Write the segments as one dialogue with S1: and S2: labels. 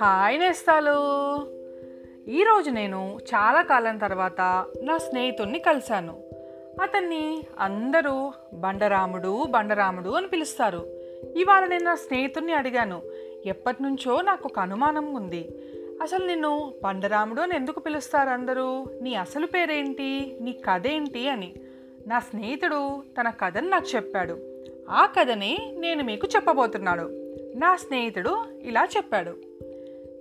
S1: Hi నేస్తాలు. ఈరోజు నేను చాలా కాలం తర్వాత నా స్నేహితుడిని కలిశాను. అతన్ని అందరూ బండరాముడు బండరాముడు అని పిలుస్తారు. ఇవాళ నేను నా స్నేహితుడిని అడిగాను ఎప్పటి నుంచో నాకు ఒక అనుమానం ఉంది. అసలు నిన్ను బండరాముడు అని ఎందుకు పిలుస్తారు అందరూ? నీ అసలు పేరేంటి? నీ కథ ఏంటి అని. నా స్నేహితుడు తన కథను నాకు చెప్పాడు. ఆ కథని నేను మీకు చెప్పబోతున్నాడు నా స్నేహితుడు ఇలా చెప్పాడు.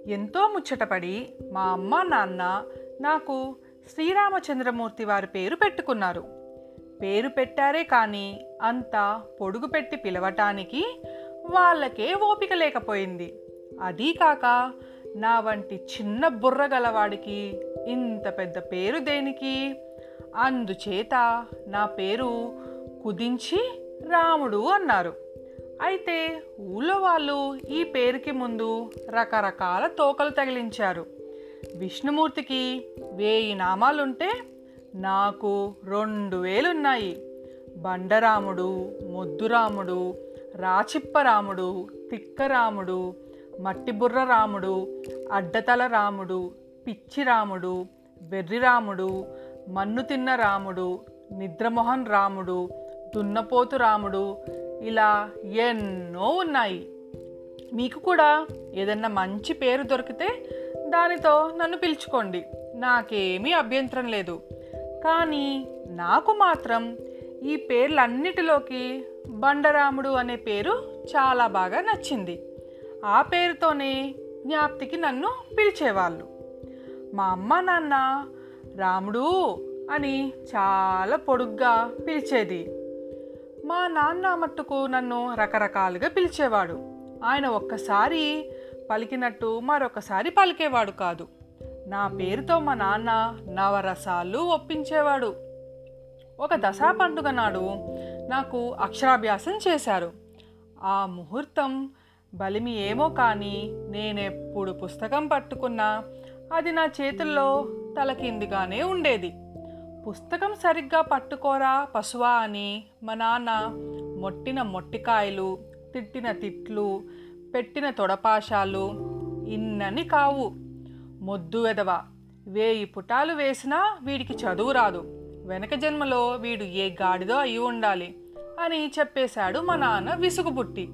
S1: ఎంతో ముచ్చటపడి మా అమ్మ నాన్న నాకు శ్రీరామచంద్రమూర్తి వారి పేరు పెట్టుకున్నారు. పేరు పెట్టారే కానీ అంత పొడుగు పెట్టి పిలవటానికి వాళ్ళకే ఓపిక లేకపోయింది. అదీ కాక నా వంటి చిన్న బుర్ర గలవాడికి ఇంత పెద్ద పేరు దేనికి? అందుచేత నా పేరు కుదించి రాముడు అన్నారు. అయితే ఊళ్ళో వాళ్ళు ఈ పేరుకి ముందు రకరకాల తోకలు తగిలించారు. విష్ణుమూర్తికి వేయి నామాలుంటే నాకు రెండు వేలున్నాయి. బండరాముడు మొద్దురాముడు రాచిప్పరాముడు తిక్కరాముడు మట్టిబుర్ర రాముడు అడ్డతల రాముడు పిచ్చి రాముడు వెర్రి రాముడు మన్ను తిన్న రాముడు నిద్రమోహన్ రాముడు దున్నపోతు రాముడు ఇలా ఎన్నో ఉన్నాయి. మీకు కూడా ఏదన్నా మంచి పేరు దొరికితే దానితో నన్ను పిలుచుకోండి. నాకేమీ అభ్యంతరం లేదు. కానీ నాకు మాత్రం ఈ పేర్లన్నిటిలోకి బండరాముడు అనే పేరు చాలా బాగా నచ్చింది. ఆ పేరుతోనే జ్ఞాప్తికి నన్ను పిలిచేవాళ్ళు. మా అమ్మ నాన్న రాముడు అని చాలా పొడుగ్గా పిలిచేది. మా నాన్న మట్టుకు నన్ను రకరకాలుగా పిలిచేవాడు. ఆయన ఒక్కసారి పలికినట్టు మరొకసారి పలికేవాడు కాదు. నా పేరుతో మా నాన్న నవరసాలు ఒప్పించేవాడు. ఒక దసరా పండుగ నాడు నాకు అక్షరాభ్యాసం చేశారు. ఆ ముహూర్తం బలిమి ఏమో కానీ నేనెప్పుడు పుస్తకం పట్టుకున్నా అది నా చేతుల్లో తలకిందిగానే ఉండేది. పుస్తకం సరిగ్గా పట్టుకోరా పశువా అని మా నాన్న మొట్టిన మొట్టికాయలు తిట్టిన తిట్లు పెట్టిన తొడపాశాలు ఇన్నని కావు. మొద్దు వెదవ వేయి పుటాలు వేసినా వీడికి చదువు రాదు. వెనక జన్మలో వీడు ఏ గాడిదో అయి ఉండాలి అని చెప్పేశాడు మా నాన్న విసుగుబుట్టి.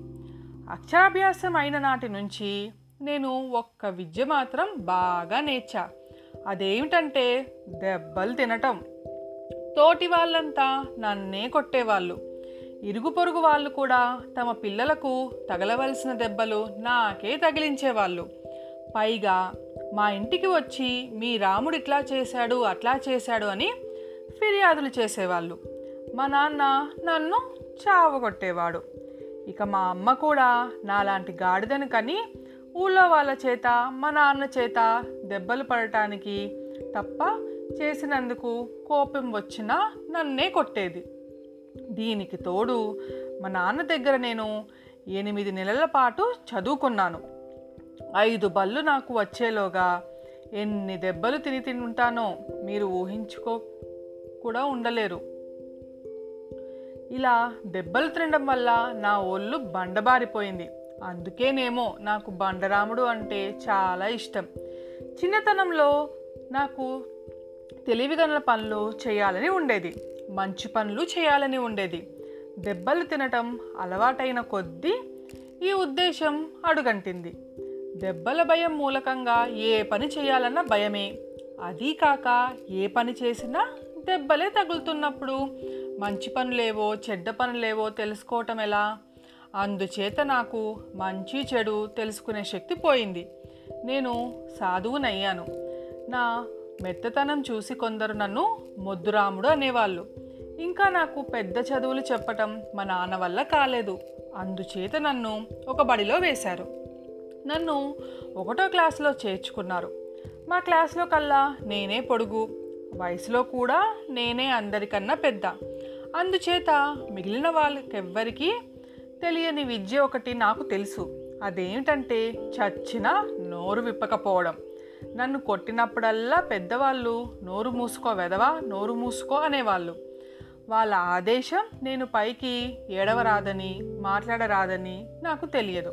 S1: అక్షరాభ్యాసం అయిన నాటి నుంచి నేను ఒక్క విద్య మాత్రం బాగా నేర్చా. అదేమిటంటే దెబ్బలు తినటం. తోటి వాళ్ళంతా నన్నే కొట్టేవాళ్ళు. ఇరుగు పొరుగు వాళ్ళు కూడా తమ పిల్లలకు తగలవలసిన దెబ్బలు నాకే తగిలించేవాళ్ళు. పైగా మా ఇంటికి వచ్చి మీ రాముడు ఇట్లా చేశాడు అట్లా చేశాడు అని ఫిర్యాదులు చేసేవాళ్ళు. మా నాన్న నన్ను చావగొట్టేవాడు. ఇక మా అమ్మ కూడా నాలాంటి గాడిదని కని ఊళ్ళో వాళ్ళ చేత మా నాన్న చేత దెబ్బలు పడటానికి తప్ప చేసినందుకు కోపం వచ్చినా నన్నే కొట్టేది. దీనికి తోడు మా నాన్న దగ్గర నేను ఎనిమిది నెలల పాటు చదువుకున్నాను. ఐదు బళ్ళు నాకు వచ్చేలోగా ఎన్ని దెబ్బలు తిని తింటానో మీరు ఊహించుకో కూడా ఉండలేరు. ఇలా దెబ్బలు తినడం వల్ల నా ఒళ్ళు బండబారిపోయింది. అందుకేనేమో నాకు బండరాముడు అంటే చాలా ఇష్టం. చిన్నతనంలో నాకు తెలివిగల పనులు చేయాలని ఉండేది. మంచి పనులు చేయాలని ఉండేది. దెబ్బలు తినటం అలవాటైన కొద్దీ ఈ ఉద్దేశం అడుగంటింది. దెబ్బల భయం మూలకంగా ఏ పని చేయాలన్న భయమే. అదీ కాక ఏ పని చేసినా దెబ్బలే తగులుతున్నప్పుడు మంచి పనులేవో చెడ్డ పనులేవో తెలుసుకోవటం ఎలా? అందుచేత నాకు మంచి చెడు తెలుసుకునే శక్తి పోయింది. నేను సాధువునయ్యాను. నా మెత్తతనం చూసి కొందరు నన్ను మొద్దురాముడు అనేవాళ్ళు. ఇంకా నాకు పెద్ద చదువులు చెప్పటం మా నాన్న వల్ల కాలేదు. అందుచేత నన్ను ఒక బడిలో వేశారు. నన్ను ఒకటో క్లాసులో చేర్చుకున్నారు. మా క్లాస్లో కల్లా నేనే పొడుగు. వయసులో కూడా నేనే అందరికన్నా పెద్ద. అందుచేత మిగిలిన వాళ్ళకెవ్వరికీ తెలియని విద్య ఒకటి నాకు తెలుసు. అదేమిటంటే చచ్చిన నోరు విప్పకపోవడం. నన్ను కొట్టినప్పుడల్లా పెద్దవాళ్ళు నోరు మూసుకో వెదవా నోరు మూసుకో అనేవాళ్ళు. వాళ్ళ ఆదేశం నేను పైకి ఏడవరాదని మాట్లాడరాదని నాకు తెలియదు.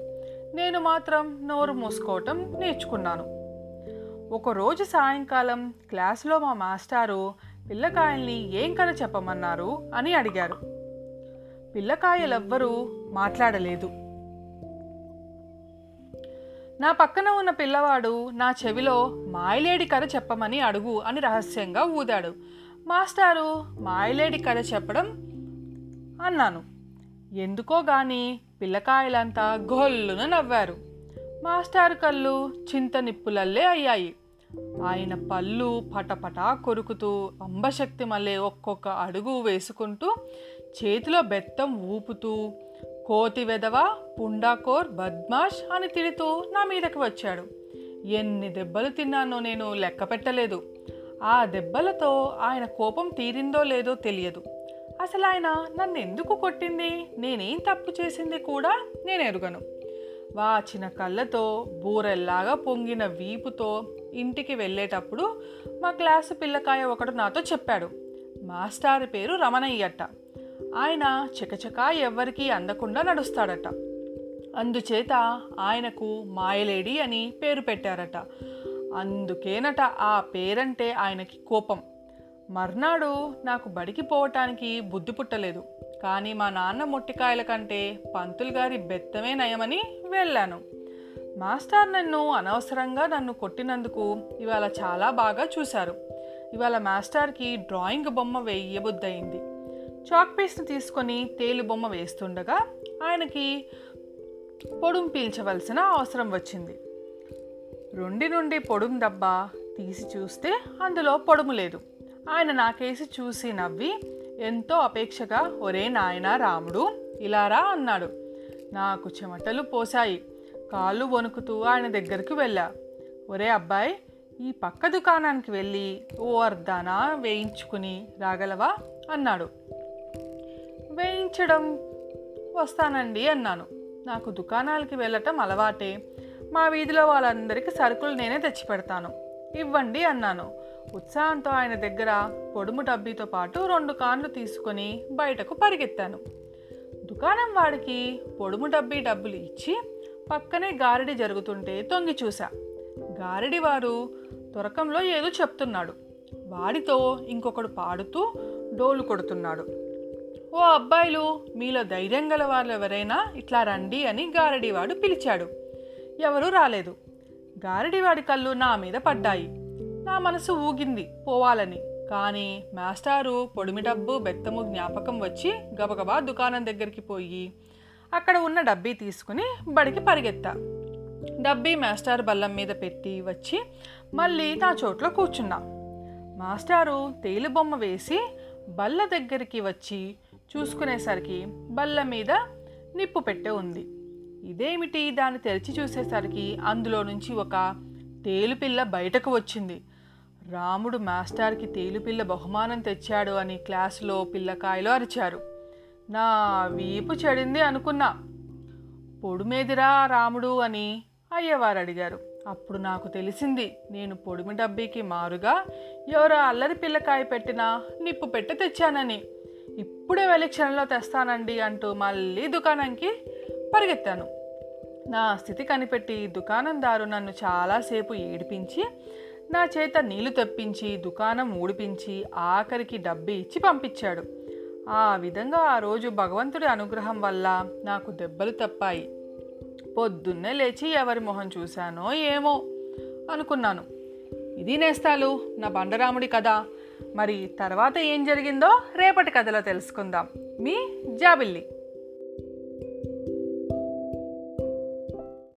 S1: నేను మాత్రం నోరు మూసుకోవటం నేర్చుకున్నాను. ఒకరోజు సాయంకాలం క్లాసులో మా మాస్టారు పిల్లకాయల్ని ఏం కథ చెప్పమన్నారు అని అడిగారు. పిల్లకాయలెవ్వరూ మాట్లాడలేదు. నా పక్కన ఉన్న పిల్లవాడు నా చెవిలో మాయలేడి కథ చెప్పమని అడుగు అని రహస్యంగా ఊదాడు. మాస్టారు మాయలేడి కథ చెప్పడం అన్నాను. ఎందుకో గాని పిల్లకాయలంతా గొల్లున నవ్వారు. మాస్టారు కళ్ళు చింత నిప్పులల్లే అయ్యాయి. ఆయన పళ్ళు పటపటా కొరుకుతూ అంబశక్తి మళ్ళీ ఒక్కొక్క అడుగు వేసుకుంటూ చేతిలో బెత్తం ఊపుతూ కోతి వెదవ పుండాకోర్ బద్మాష్ అని తిడుతూ నా మీదకి వచ్చాడు. ఎన్ని దెబ్బలు తిన్నానో నేను లెక్క పెట్టలేదు. ఆ దెబ్బలతో ఆయన కోపం తీరిందో లేదో తెలియదు. అసలు ఆయన నన్ను ఎందుకు కొట్టింది? నేనేం తప్పు చేసింది కూడా నేను ఎరుగను. వాచిన కళ్ళతో బూరెల్లాగా పొంగిన వీపుతో ఇంటికి వెళ్ళేటప్పుడు మా క్లాసు పిల్లకాయ ఒకడు నాతో చెప్పాడు. మాస్టారు పేరు రమణయ్యట. ఆయన చకచకా ఎవ్వరికీ అందకుండా నడుస్తాడట. అందుచేత ఆయనకు మాయలేడి అని పేరు పెట్టారట. అందుకేనట ఆ పేరంటే ఆయనకి కోపం. మర్నాడు నాకు బడికి పోవటానికి బుద్ధి పుట్టలేదు. కానీ మా నాన్న మొట్టికాయల కంటే పంతులు గారి బెత్తమే నయమని వెళ్ళాను. మాస్టర్ నన్ను అనవసరంగా నన్ను కొట్టినందుకు ఇవాళ చాలా బాగా చూశారు. ఇవాళ మాస్టర్కి డ్రాయింగ్ బొమ్మ వేయబుద్దయింది చాక్ పేస్ట్ని తీసుకొని తేలు బొమ్మ వేస్తుండగా ఆయనకి పొడుం పీల్చవలసిన అవసరం వచ్చింది. రొండి నుండి పొడుం దెబ్బ తీసి చూస్తే అందులో పొడుము లేదు. ఆయన నాకేసి చూసి నవ్వి ఎంతో అపేక్షగా ఒరే నాయనా రాముడు ఇలారా అన్నాడు. నాకు చెమటలు పోశాయి. కాళ్ళు వణుకుతూ ఆయన దగ్గరికి వెళ్ళా. ఒరే అబ్బాయి ఈ పక్క దుకాణానికి వెళ్ళి ఓ అర్ధానా వేయించుకుని రాగలవా? అన్నాడు. వేయించడం వస్తానండి అన్నాను. నాకు దుకాణాలకి వెళ్ళటం అలవాటే. మా వీధిలో వాళ్ళందరికీ సరుకులు నేనే తెచ్చి పెడతాను ఇవ్వండి అన్నాను. ఉత్సాహంతో ఆయన దగ్గర పొడుము డబ్బీతో పాటు రెండు కాన్లు తీసుకొని బయటకు పరిగెత్తాను. దుకాణం వాడికి పొడుము డబ్బీ డబ్బులు ఇచ్చి పక్కనే గారడి జరుగుతుంటే తొంగి చూశా. గారడి వారు దొరకంలో ఏదో చెప్తున్నాడు. వాడితో ఇంకొకడు పాడుతూ డోలు కొడుతున్నాడు. ఓ అబ్బాయిలు మీలో ధైర్యం గల వాళ్ళు ఎవరైనా ఇట్లా రండి అని గారడివాడు పిలిచాడు. ఎవరూ రాలేదు. గారడివాడి కళ్ళు నా మీద పడ్డాయి. నా మనసు ఊగింది పోవాలని. కానీ మాస్టారు పొడిమి డబ్బు బెత్తము జ్ఞాపకం వచ్చి గబగబా దుకాణం దగ్గరికి పోయి అక్కడ ఉన్న డబ్బీ తీసుకుని బడికి పరిగెత్తా. డబ్బీ మాస్టర్ బల్లం మీద పెట్టి వచ్చి మళ్ళీ నా చోట్లో కూర్చున్నా. మాస్టారు తేలిబొమ్మ వేసి బల్ల దగ్గరికి వచ్చి చూసుకునేసరికి బల్ల మీద నిప్పు పెట్టె ఉంది. ఇదేమిటి దాన్ని తెరిచి చూసేసరికి అందులో నుంచి ఒక తేలుపిల్ల బయటకు వచ్చింది. రాముడు మాస్టర్కి తేలుపిల్ల బహుమానం తెచ్చాడు అని క్లాసులో పిల్లకాయలు అరిచారు. నా వీపు చెడింది అనుకున్నా. పొడిమేదిరా రాముడు అని అయ్యవారు అడిగారు. అప్పుడు నాకు తెలిసింది నేను పొడిమి డబ్బీకి మారుగా ఎవరో అల్లరి పిల్లకాయ పెట్టిన నిప్పు పెట్టి తెచ్చానని. ఇప్పుడే వెళ్ళి క్షణంలో తెస్తానండి అంటూ మళ్ళీ దుకాణంకి పరిగెత్తాను. నా స్థితి కనిపెట్టి దుకాణందారు నన్ను చాలాసేపు ఏడిపించి నా చేత నీళ్ళు తెప్పించి దుకాణం ఊడిపించి ఆఖరికి డబ్బి ఇచ్చి పంపించాడు. ఆ విధంగా ఆ రోజు భగవంతుడి అనుగ్రహం వల్ల నాకు దెబ్బలు తప్పాయి. పొద్దున్నే లేచి ఎవరి మొహం చూశానో ఏమో అనుకున్నాను. ఇది నేస్తాలు నా బండరాముడి కదా మరి తర్వాత ఏం జరిగిందో రేపటి కథలో తెలుసుకుందాం. మీ జాబిల్లి.